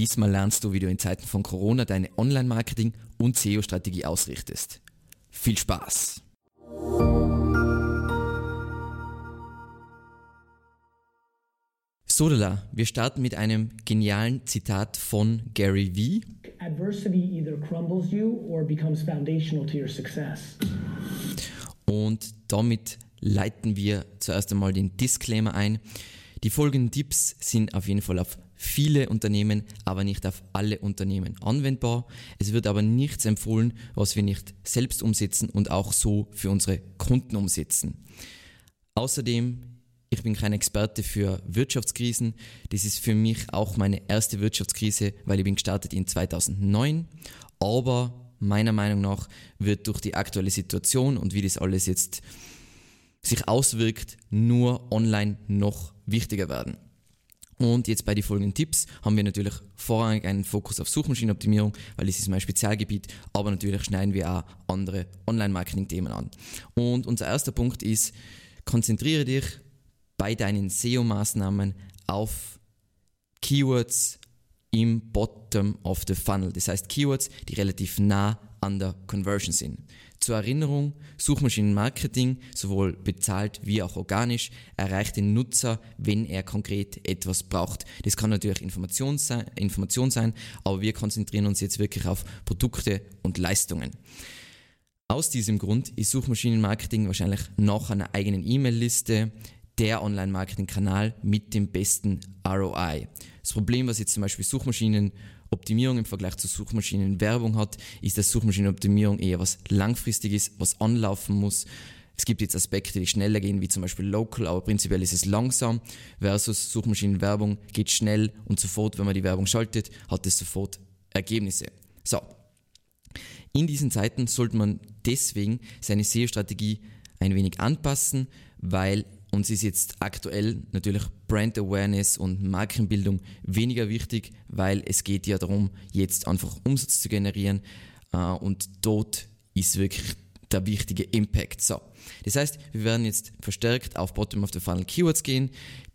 Diesmal lernst du, wie du in Zeiten von Corona deine Online-Marketing- und SEO-Strategie ausrichtest. Viel Spaß! Sodala, wir starten mit einem genialen Zitat von Gary Vee. Adversity either crumbles you or becomes foundational to your success. Und damit leiten wir zuerst einmal den Disclaimer ein. Die folgenden Tipps sind auf jeden Fall auf viele Unternehmen, aber nicht auf alle Unternehmen anwendbar. Es wird aber nichts empfohlen, was wir nicht selbst umsetzen und auch so für unsere Kunden umsetzen. Außerdem, ich bin kein Experte für Wirtschaftskrisen. Das ist für mich auch meine erste Wirtschaftskrise, weil ich bin gestartet in 2009. Aber meiner Meinung nach wird durch die aktuelle Situation und wie das alles jetzt sich auswirkt, nur online noch wichtiger werden. Und jetzt bei den folgenden Tipps haben wir natürlich vorrangig einen Fokus auf Suchmaschinenoptimierung, weil das ist mein Spezialgebiet, aber natürlich schneiden wir auch andere Online-Marketing-Themen an. Und unser erster Punkt ist, konzentriere dich bei deinen SEO-Maßnahmen auf Keywords im Bottom of the Funnel. Das heißt Keywords, die relativ nah an der Conversion sind. Zur Erinnerung, Suchmaschinenmarketing, sowohl bezahlt wie auch organisch, erreicht den Nutzer, wenn er konkret etwas braucht. Das kann natürlich Information sein, Information sein, aber wir konzentrieren uns jetzt wirklich auf Produkte und Leistungen. Aus diesem Grund ist Suchmaschinenmarketing wahrscheinlich nach einer eigenen E-Mail-Liste der Online-Marketing-Kanal mit dem besten ROI. Das Problem, was jetzt zum Beispiel Suchmaschinen Optimierung im Vergleich zu Suchmaschinenwerbung hat, ist, dass Suchmaschinenoptimierung eher was langfristiges, was anlaufen muss. Es gibt jetzt Aspekte, die schneller gehen, wie zum Beispiel Local, aber prinzipiell ist es langsam, versus Suchmaschinenwerbung geht schnell und sofort, wenn man die Werbung schaltet, hat es sofort Ergebnisse. So. In diesen Zeiten sollte man deswegen seine SEO-Strategie ein wenig anpassen, weil uns ist jetzt aktuell natürlich Brand Awareness und Markenbildung weniger wichtig, weil es geht ja darum, jetzt einfach Umsatz zu generieren äh, und dort ist wirklich der wichtige Impact. So. Das heißt, wir werden jetzt verstärkt auf Bottom of the Funnel Keywords gehen,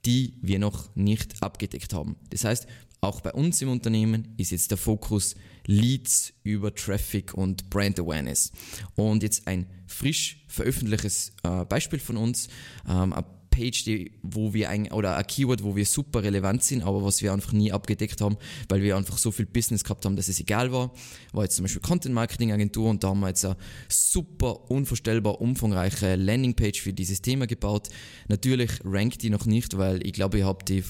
die wir noch nicht abgedeckt haben. Das heißt, auch bei uns im Unternehmen ist jetzt der Fokus Leads über Traffic und Brand Awareness. Und jetzt ein frisch veröffentlichtes äh, Beispiel von uns, ähm, eine Page, die, wo wir ein, oder ein Keyword, wo wir super relevant sind, aber was wir einfach nie abgedeckt haben, weil wir einfach so viel Business gehabt haben, dass es egal war, war jetzt zum Beispiel Content Marketing Agentur und da haben wir jetzt eine super unvorstellbar umfangreiche Landingpage für dieses Thema gebaut. Natürlich rankt die noch nicht, weil ich glaube, ihr habt die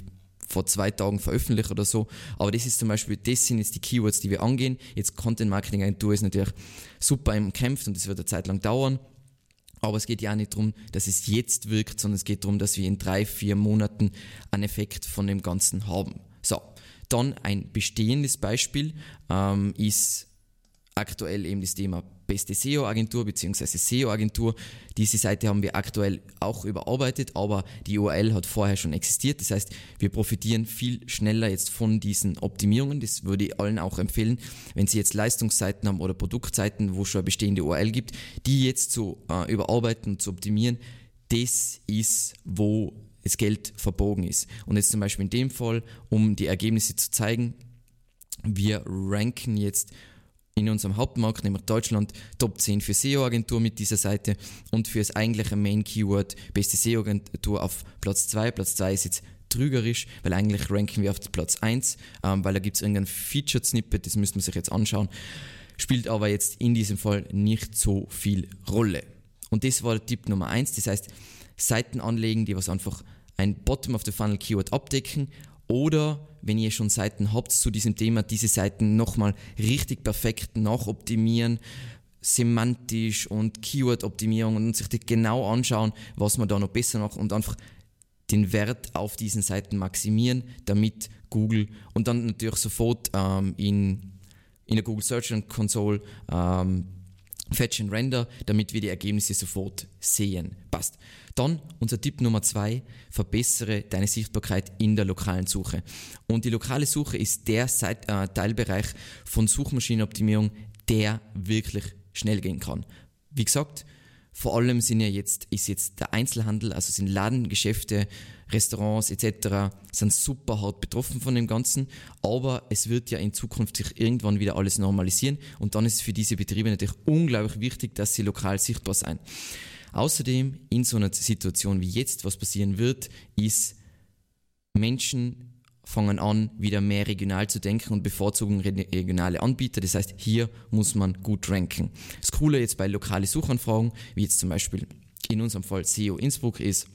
vor zwei Tagen veröffentlicht oder so. Aber das ist zum Beispiel, das sind jetzt die Keywords, die wir angehen. Jetzt Content Marketing Agentur ist natürlich super im Kämpfen und das wird eine Zeit lang dauern. Aber es geht ja auch nicht darum, dass es jetzt wirkt, sondern es geht darum, dass wir in drei, vier Monaten einen Effekt von dem Ganzen haben. So, dann ein bestehendes Beispiel ähm, ist aktuell eben das Thema beste SEO-Agentur bzw. SEO-Agentur. Diese Seite haben wir aktuell auch überarbeitet, aber die URL hat vorher schon existiert. Das heißt, wir profitieren viel schneller jetzt von diesen Optimierungen. Das würde ich allen auch empfehlen, wenn Sie jetzt Leistungsseiten haben oder Produktseiten, wo schon eine bestehende URL gibt, die jetzt zu äh, überarbeiten und zu optimieren. Das ist, wo das Geld verbogen ist. Und jetzt zum Beispiel in dem Fall, um die Ergebnisse zu zeigen, wir ranken jetzt in unserem Hauptmarkt, nämlich Deutschland, Top 10 für SEO-Agentur mit dieser Seite und für das eigentliche Main-Keyword beste SEO-Agentur auf Platz 2. Platz 2 ist jetzt trügerisch, weil eigentlich ranken wir auf Platz 1, ähm, weil da gibt es irgendein Featured-Snippet, das müsste man sich jetzt anschauen, spielt aber jetzt in diesem Fall nicht so viel Rolle. Und das war Tipp Nummer 1, das heißt Seiten anlegen, die was einfach ein Bottom-of-the-Funnel-Keyword abdecken oder wenn ihr schon Seiten habt zu diesem Thema, diese Seiten nochmal richtig perfekt nachoptimieren, semantisch und Keyword-Optimierung und sich genau anschauen, was man da noch besser macht und einfach den Wert auf diesen Seiten maximieren, damit Google und dann natürlich sofort ähm, in, in der Google Search Console ähm, Fetch and Render, damit wir die Ergebnisse sofort sehen. Passt. Dann unser Tipp Nummer zwei, verbessere deine Sichtbarkeit in der lokalen Suche. Und die lokale Suche ist der Seit äh, Teilbereich von Suchmaschinenoptimierung, der wirklich schnell gehen kann. Wie gesagt, vor allem sind ja jetzt, ist jetzt der Einzelhandel, also sind Ladengeschäfte, Restaurants etc. sind super hart betroffen von dem Ganzen, aber es wird ja in Zukunft sich irgendwann wieder alles normalisieren und dann ist es für diese Betriebe natürlich unglaublich wichtig, dass sie lokal sichtbar sein. Außerdem in so einer Situation wie jetzt, was passieren wird, ist Menschen fangen an, wieder mehr regional zu denken und bevorzugen regionale Anbieter. Das heißt, hier muss man gut ranken. Das Coole jetzt bei lokalen Suchanfragen, wie jetzt zum Beispiel in unserem Fall SEO Innsbruck ist,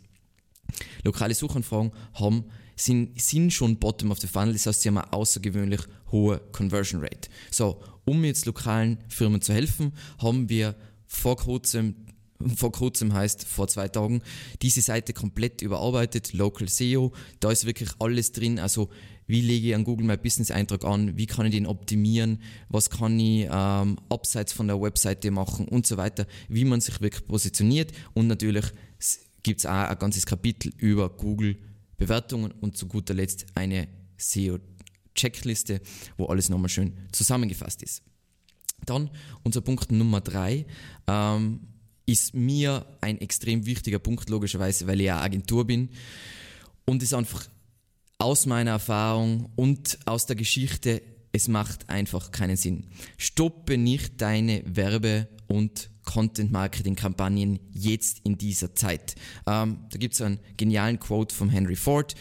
lokale Suchanfragen haben, sind, sind schon bottom of the funnel, das heißt, sie haben eine außergewöhnlich hohe Conversion Rate. So, um jetzt lokalen Firmen zu helfen, haben wir vor kurzem vor kurzem heißt vor zwei Tagen, diese Seite komplett überarbeitet, Local SEO, da ist wirklich alles drin, also wie lege ich einen Google My Business Eintrag an, wie kann ich den optimieren, was kann ich ähm, abseits von der Webseite machen? Und so weiter, wie man sich wirklich positioniert. Und natürlich gibt es auch ein ganzes Kapitel über Google Bewertungen und zu guter Letzt eine SEO Checkliste, wo alles nochmal schön zusammengefasst ist. Dann unser Punkt Nummer drei. Ähm, ist mir ein extrem wichtiger Punkt, logischerweise, weil ich ja Agentur bin. Und ist einfach aus meiner Erfahrung und aus der Geschichte, es macht einfach keinen Sinn. Stoppe nicht deine Werbe- und Content-Marketing-Kampagnen jetzt in dieser Zeit. Ähm, da gibt es einen genialen Quote von Henry Ford.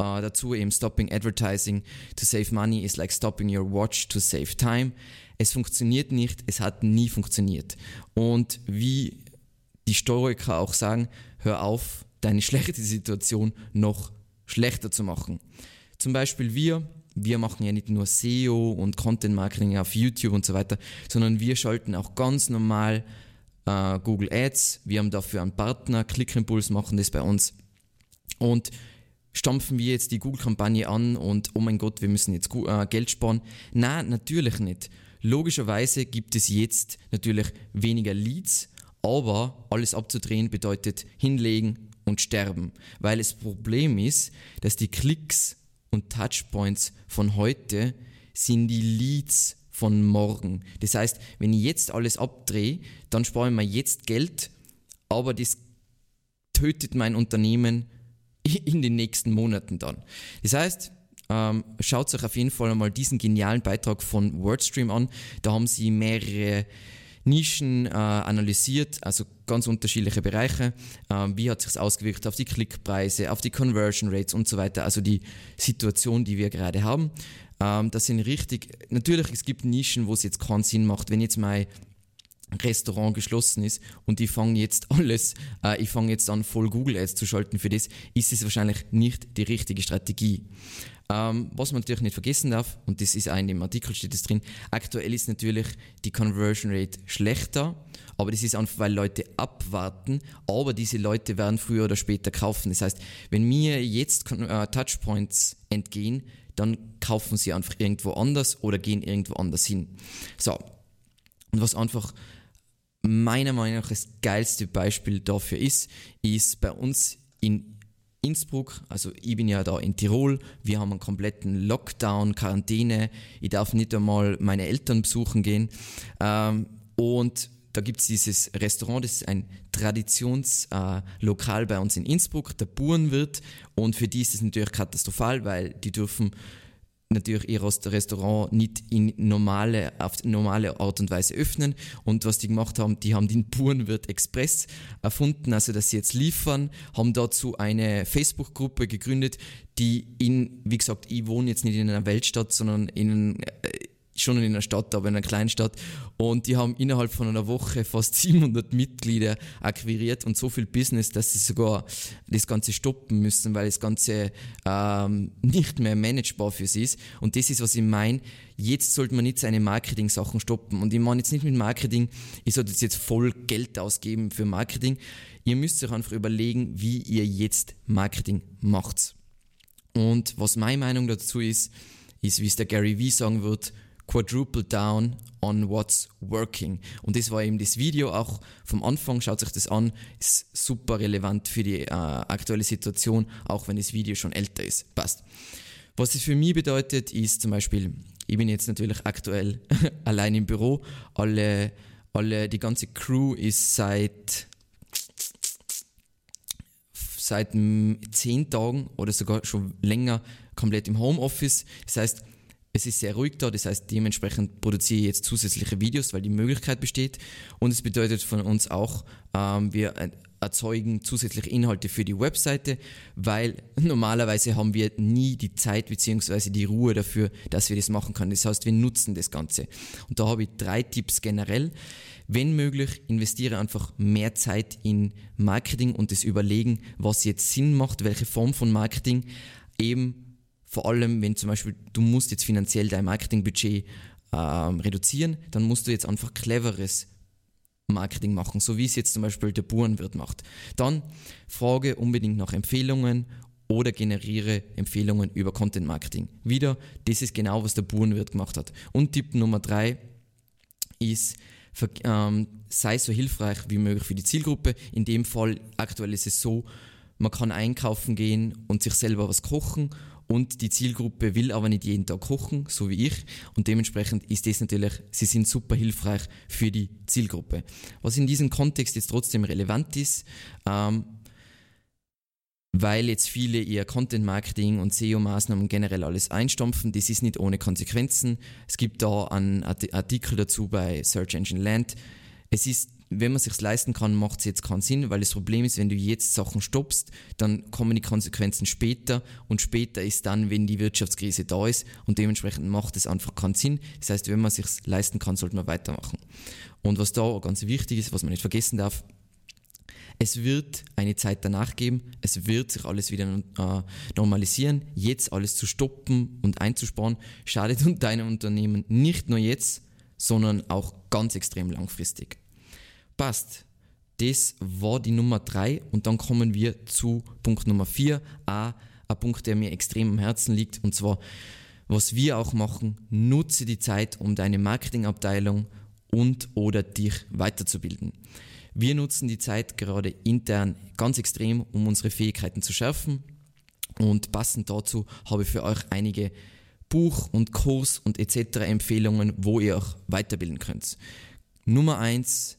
Äh, dazu eben Stopping Advertising to save money is like stopping your watch to save time es funktioniert nicht, es hat nie funktioniert. Und wie die Stoiker auch sagen, hör auf, deine schlechte Situation noch schlechter zu machen. Zum Beispiel wir, wir machen ja nicht nur SEO und Content Marketing auf YouTube und so weiter, sondern wir schalten auch ganz normal äh, Google Ads. Wir haben dafür einen Partner, Clickimpulse machen das bei uns. Und stampfen wir jetzt die Google-Kampagne an und oh mein Gott, wir müssen jetzt äh, Geld sparen. Nein, natürlich nicht. Logischerweise gibt es jetzt natürlich weniger Leads, aber alles abzudrehen bedeutet hinlegen und sterben, weil das Problem ist, dass die Klicks und Touchpoints von heute sind die Leads von morgen. Das heißt, wenn ich jetzt alles abdrehe, dann spare ich mir jetzt Geld, aber das tötet mein Unternehmen in den nächsten Monaten dann. Das heißt, ähm, schaut euch auf jeden Fall einmal diesen genialen Beitrag von WordStream an. Da haben sie mehrere Nischen äh, analysiert, also ganz unterschiedliche Bereiche. Ähm, wie hat sich ausgewirkt auf die Klickpreise, auf die Conversion Rates und so weiter. Also die Situation, die wir gerade haben. Ähm, das sind richtig, natürlich, es gibt Nischen, wo es jetzt keinen Sinn macht. Wenn jetzt mein Restaurant geschlossen ist und ich fange jetzt alles, äh, ich fange jetzt an voll Google Ads zu schalten für das, ist es wahrscheinlich nicht die richtige Strategie. Ähm, was man natürlich nicht vergessen darf, und das ist auch in dem Artikel steht es drin, aktuell ist natürlich die Conversion Rate schlechter, aber das ist einfach, weil Leute abwarten, aber diese Leute werden früher oder später kaufen. Das heißt, wenn mir jetzt äh, Touchpoints entgehen, dann kaufen sie einfach irgendwo anders oder gehen irgendwo anders hin. So. Und was einfach meiner Meinung nach das geilste Beispiel dafür ist, ist bei uns in Innsbruck, also ich bin ja da in Tirol, wir haben einen kompletten Lockdown, Quarantäne, ich darf nicht einmal meine Eltern besuchen gehen. Ähm, und da gibt es dieses Restaurant, das ist ein Traditionslokal äh, bei uns in Innsbruck, der Burenwirt. Und für die ist es natürlich katastrophal, weil die dürfen natürlich ihr Restaurant nicht in normale, auf normale Art und Weise öffnen. Und was die gemacht haben, die haben den Burenwirt Express erfunden, also dass sie jetzt liefern, haben dazu eine Facebook-Gruppe gegründet, die in, wie gesagt, ich wohne jetzt nicht in einer Weltstadt, sondern in, äh, schon in einer Stadt, aber in einer kleinen Stadt. Und die haben innerhalb von einer Woche fast 700 Mitglieder akquiriert und so viel Business, dass sie sogar das Ganze stoppen müssen, weil das Ganze ähm, nicht mehr managebar für sie ist. Und das ist, was ich meine. Jetzt sollte man nicht seine Marketing-Sachen stoppen. Und ich meine jetzt nicht mit Marketing, ich sollte jetzt voll Geld ausgeben für Marketing. Ihr müsst euch einfach überlegen, wie ihr jetzt Marketing macht. Und was meine Meinung dazu ist, ist, wie es der Gary Vee sagen wird, quadruple down on what's working. Und das war eben das Video auch vom Anfang, schaut sich das an, ist super relevant für die äh, aktuelle Situation, auch wenn das Video schon älter ist. Passt. Was es für mich bedeutet, ist zum Beispiel, ich bin jetzt natürlich aktuell allein im Büro, alle alle, die ganze Crew ist seit seit zehn Tagen oder sogar schon länger komplett im Homeoffice. Das heißt, es ist sehr ruhig da, das heißt, dementsprechend produziere ich jetzt zusätzliche Videos, weil die Möglichkeit besteht. Und es bedeutet von uns auch, ähm, wir erzeugen zusätzliche Inhalte für die Webseite, weil normalerweise haben wir nie die Zeit bzw. die Ruhe dafür, dass wir das machen können. Das heißt, wir nutzen das Ganze. Und da habe ich drei Tipps generell. Wenn möglich, investiere einfach mehr Zeit in Marketing und das Überlegen, was jetzt Sinn macht, welche Form von Marketing. Eben vor allem, wenn zum Beispiel du musst jetzt finanziell dein Marketingbudget ähm, reduzieren, dann musst du jetzt einfach cleveres Marketing machen, so wie es jetzt zum Beispiel der Burenwirt macht. Dann frage unbedingt nach Empfehlungen oder generiere Empfehlungen über Content Marketing. Wieder, das ist genau, was der Burenwirt gemacht hat. Und Tipp Nummer drei ist, ähm, sei so hilfreich wie möglich für die Zielgruppe. In dem Fall aktuell ist es so, man kann einkaufen gehen und sich selber was kochen und die Zielgruppe will aber nicht jeden Tag kochen, so wie ich. Und dementsprechend ist das natürlich, sie sind super hilfreich für die Zielgruppe. Was in diesem Kontext jetzt trotzdem relevant ist, ähm, weil jetzt viele ihr Content Marketing und SEO-Maßnahmen generell alles einstampfen. Das ist nicht ohne Konsequenzen. Es gibt da einen Artikel dazu bei Search Engine Land. Es ist, wenn man sich leisten kann, macht es jetzt keinen Sinn, weil das Problem ist, wenn du jetzt Sachen stoppst, dann kommen die Konsequenzen später und später ist dann, wenn die Wirtschaftskrise da ist und dementsprechend macht es einfach keinen Sinn. Das heißt, wenn man sich leisten kann, sollte man weitermachen. Und was da ganz wichtig ist, was man nicht vergessen darf, es wird eine Zeit danach geben, es wird sich alles wieder äh, normalisieren. Jetzt alles zu stoppen und einzusparen, schadet deinem Unternehmen nicht nur jetzt, sondern auch ganz extrem langfristig. Passt. Das war die Nummer drei und dann kommen wir zu Punkt Nummer vier. A, ein Punkt, der mir extrem am Herzen liegt und zwar, was wir auch machen, nutze die Zeit, um deine Marketingabteilung und oder dich weiterzubilden. Wir nutzen die Zeit gerade intern ganz extrem, um unsere Fähigkeiten zu schärfen. Und passend dazu habe ich für euch einige Buch- und Kurs- und etc. Empfehlungen, wo ihr euch weiterbilden könnt. Nummer eins,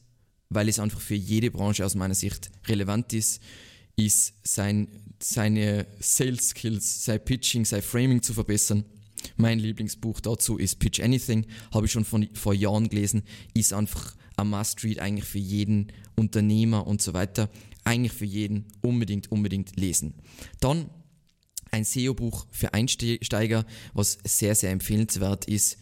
weil es einfach für jede Branche aus meiner Sicht relevant ist, ist sein, seine Sales Skills, sein Pitching, sein Framing zu verbessern. Mein Lieblingsbuch dazu ist Pitch Anything, habe ich schon von, vor Jahren gelesen, ist einfach ein Must-Read eigentlich für jeden Unternehmer und so weiter. Eigentlich für jeden unbedingt, unbedingt lesen. Dann ein SEO-Buch für Einsteiger, was sehr, sehr empfehlenswert ist.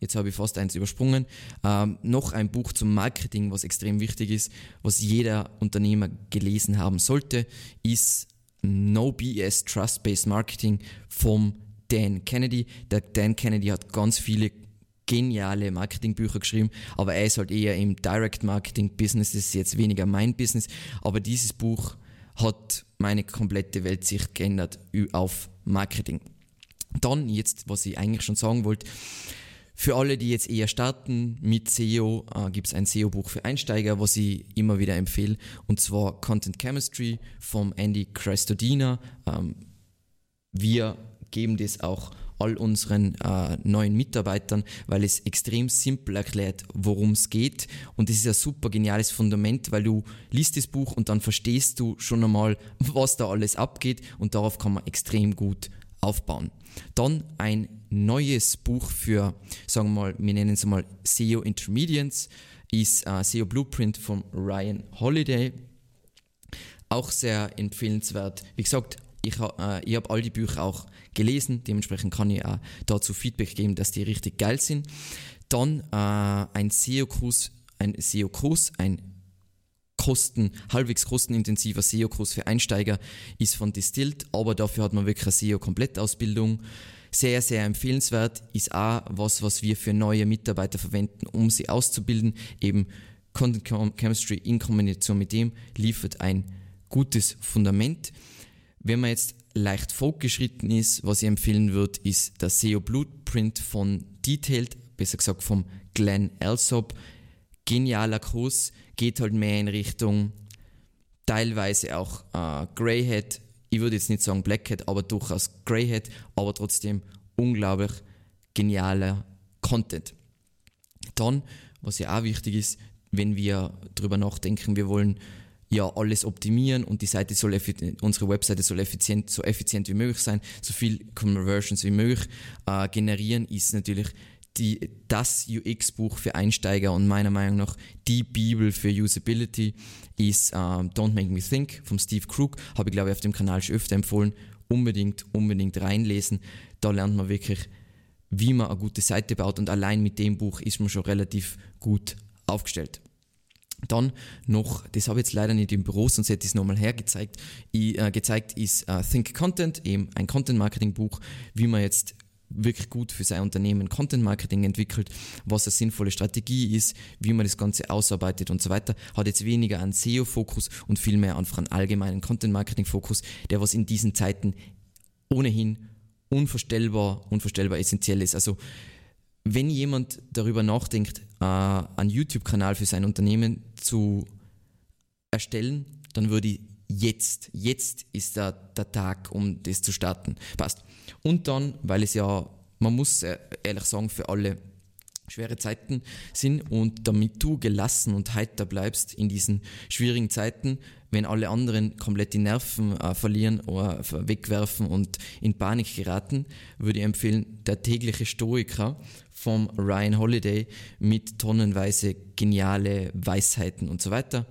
Jetzt habe ich fast eins übersprungen. Ähm, noch ein Buch zum Marketing, was extrem wichtig ist, was jeder Unternehmer gelesen haben sollte, ist No BS Trust-Based Marketing vom Dan Kennedy. Der Dan Kennedy hat ganz viele geniale Marketingbücher geschrieben, aber er ist halt eher im Direct Marketing Business, das ist jetzt weniger mein Business, aber dieses Buch hat meine komplette Weltsicht geändert auf Marketing. Dann jetzt, was ich eigentlich schon sagen wollte, für alle, die jetzt eher starten mit SEO, äh, gibt es ein SEO-Buch für Einsteiger, was ich immer wieder empfehle, und zwar Content Chemistry vom Andy Crestodina. Ähm, wir geben das auch all unseren äh, neuen Mitarbeitern, weil es extrem simpel erklärt, worum es geht. Und das ist ein super geniales Fundament, weil du liest das Buch und dann verstehst du schon einmal, was da alles abgeht und darauf kann man extrem gut aufbauen. Dann ein neues Buch für, sagen wir mal, wir nennen es mal SEO Intermediates, ist äh, SEO Blueprint von Ryan Holiday. Auch sehr empfehlenswert. Wie gesagt, ich, äh, ich habe all die Bücher auch gelesen, dementsprechend kann ich auch dazu Feedback geben, dass die richtig geil sind. Dann äh, ein SEO-Kurs, ein SEO-Kurs, ein Kosten, halbwegs kostenintensiver SEO-Kurs für Einsteiger ist von Distilled, aber dafür hat man wirklich eine SEO-Komplettausbildung. Sehr, sehr empfehlenswert ist auch was, was wir für neue Mitarbeiter verwenden, um sie auszubilden. Eben Content Chemistry in Kombination mit dem liefert ein gutes Fundament. Wenn man jetzt leicht fortgeschritten ist, was ich empfehlen würde, ist der SEO Blueprint von Detailed, besser gesagt vom Glenn Elsop. Genialer Kurs, geht halt mehr in Richtung teilweise auch äh, Greyhead. Ich würde jetzt nicht sagen Blackhead, aber durchaus Greyhead, aber trotzdem unglaublich genialer Content. Dann, was ja auch wichtig ist, wenn wir darüber nachdenken, wir wollen ja alles optimieren und die Seite soll unsere Webseite soll effizient, so effizient wie möglich sein, so viel Conversions wie möglich äh, generieren, ist natürlich die, das UX-Buch für Einsteiger und meiner Meinung nach die Bibel für Usability ist uh, Don't Make Me Think von Steve Krug. Habe ich glaube ich auf dem Kanal schon öfter empfohlen. Unbedingt, unbedingt reinlesen. Da lernt man wirklich, wie man eine gute Seite baut und allein mit dem Buch ist man schon relativ gut aufgestellt. Dann noch, das habe ich jetzt leider nicht im Büro, sonst hätte ich es nochmal hergezeigt, ich, äh, gezeigt ist äh, Think Content, eben ein Content-Marketing-Buch, wie man jetzt wirklich gut für sein Unternehmen Content Marketing entwickelt, was eine sinnvolle Strategie ist, wie man das Ganze ausarbeitet und so weiter, hat jetzt weniger einen SEO-Fokus und viel mehr einfach einen allgemeinen Content Marketing-Fokus, der was in diesen Zeiten ohnehin unvorstellbar, unvorstellbar essentiell ist. Also wenn jemand darüber nachdenkt, äh, einen YouTube-Kanal für sein Unternehmen zu erstellen, dann würde ich jetzt, jetzt ist der, der Tag, um das zu starten. Passt. Und dann, weil es ja, man muss ehrlich sagen, für alle schwere Zeiten sind und damit du gelassen und heiter bleibst in diesen schwierigen Zeiten, wenn alle anderen komplett die Nerven äh, verlieren oder wegwerfen und in Panik geraten, würde ich empfehlen, der tägliche Stoiker vom Ryan Holiday mit tonnenweise geniale Weisheiten und so weiter,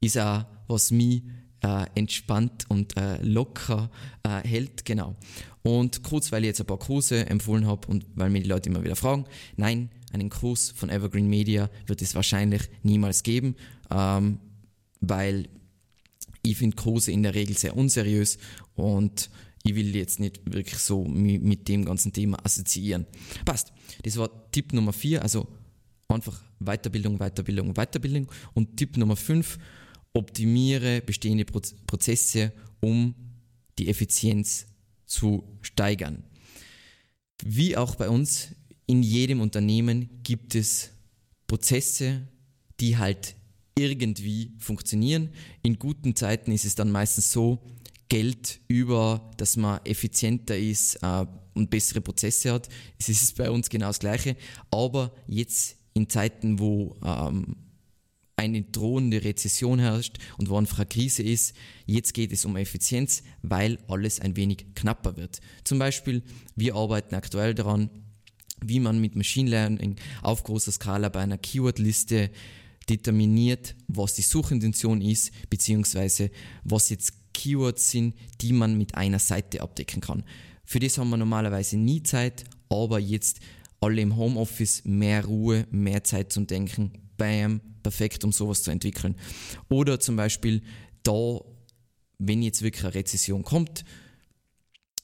ist auch, was mich äh, entspannt und äh, locker äh, hält, genau. Und kurz, weil ich jetzt ein paar Kurse empfohlen habe und weil mir die Leute immer wieder fragen, nein, einen Kurs von Evergreen Media wird es wahrscheinlich niemals geben, ähm, weil ich finde Kurse in der Regel sehr unseriös und ich will jetzt nicht wirklich so mit dem ganzen Thema assoziieren. Passt. Das war Tipp Nummer 4, also einfach Weiterbildung, Weiterbildung, Weiterbildung. Und Tipp Nummer 5, optimiere bestehende Prozesse, um die Effizienz zu steigern. Wie auch bei uns, in jedem Unternehmen gibt es Prozesse, die halt irgendwie funktionieren. In guten Zeiten ist es dann meistens so, Geld über, dass man effizienter ist äh, und bessere Prozesse hat. Es ist bei uns genau das Gleiche. Aber jetzt in Zeiten, wo ähm, eine drohende Rezession herrscht und wo einfach eine Krise ist. Jetzt geht es um Effizienz, weil alles ein wenig knapper wird. Zum Beispiel, wir arbeiten aktuell daran, wie man mit Machine Learning auf großer Skala bei einer Keyword-Liste determiniert, was die Suchintention ist, beziehungsweise was jetzt Keywords sind, die man mit einer Seite abdecken kann. Für das haben wir normalerweise nie Zeit, aber jetzt alle im Homeoffice mehr Ruhe, mehr Zeit zum Denken. Bam, perfekt, um sowas zu entwickeln. Oder zum Beispiel da, wenn jetzt wirklich eine Rezession kommt,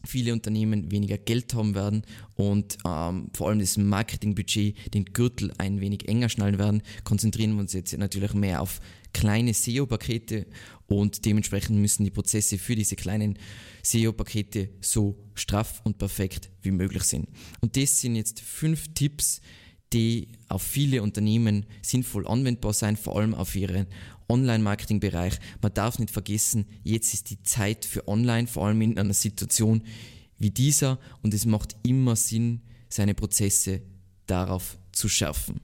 viele Unternehmen weniger Geld haben werden und ähm, vor allem das Marketingbudget den Gürtel ein wenig enger schnallen werden, konzentrieren wir uns jetzt natürlich mehr auf kleine SEO-Pakete und dementsprechend müssen die Prozesse für diese kleinen SEO-Pakete so straff und perfekt wie möglich sind. Und das sind jetzt fünf Tipps, die auf viele Unternehmen sinnvoll anwendbar sein, vor allem auf ihren Online-Marketing-Bereich. Man darf nicht vergessen, jetzt ist die Zeit für Online, vor allem in einer Situation wie dieser und es macht immer Sinn, seine Prozesse darauf zu schärfen.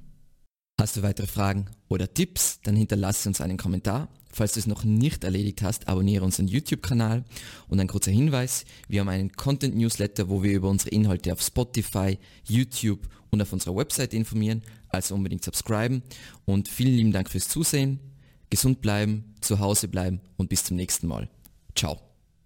Hast du weitere Fragen oder Tipps, dann hinterlasse uns einen Kommentar. Falls du es noch nicht erledigt hast, abonniere unseren YouTube-Kanal. Und ein kurzer Hinweis, wir haben einen Content-Newsletter, wo wir über unsere Inhalte auf Spotify, YouTube und auf unserer Website informieren. Also unbedingt subscriben. Und vielen lieben Dank fürs Zusehen. Gesund bleiben, zu Hause bleiben und bis zum nächsten Mal. Ciao.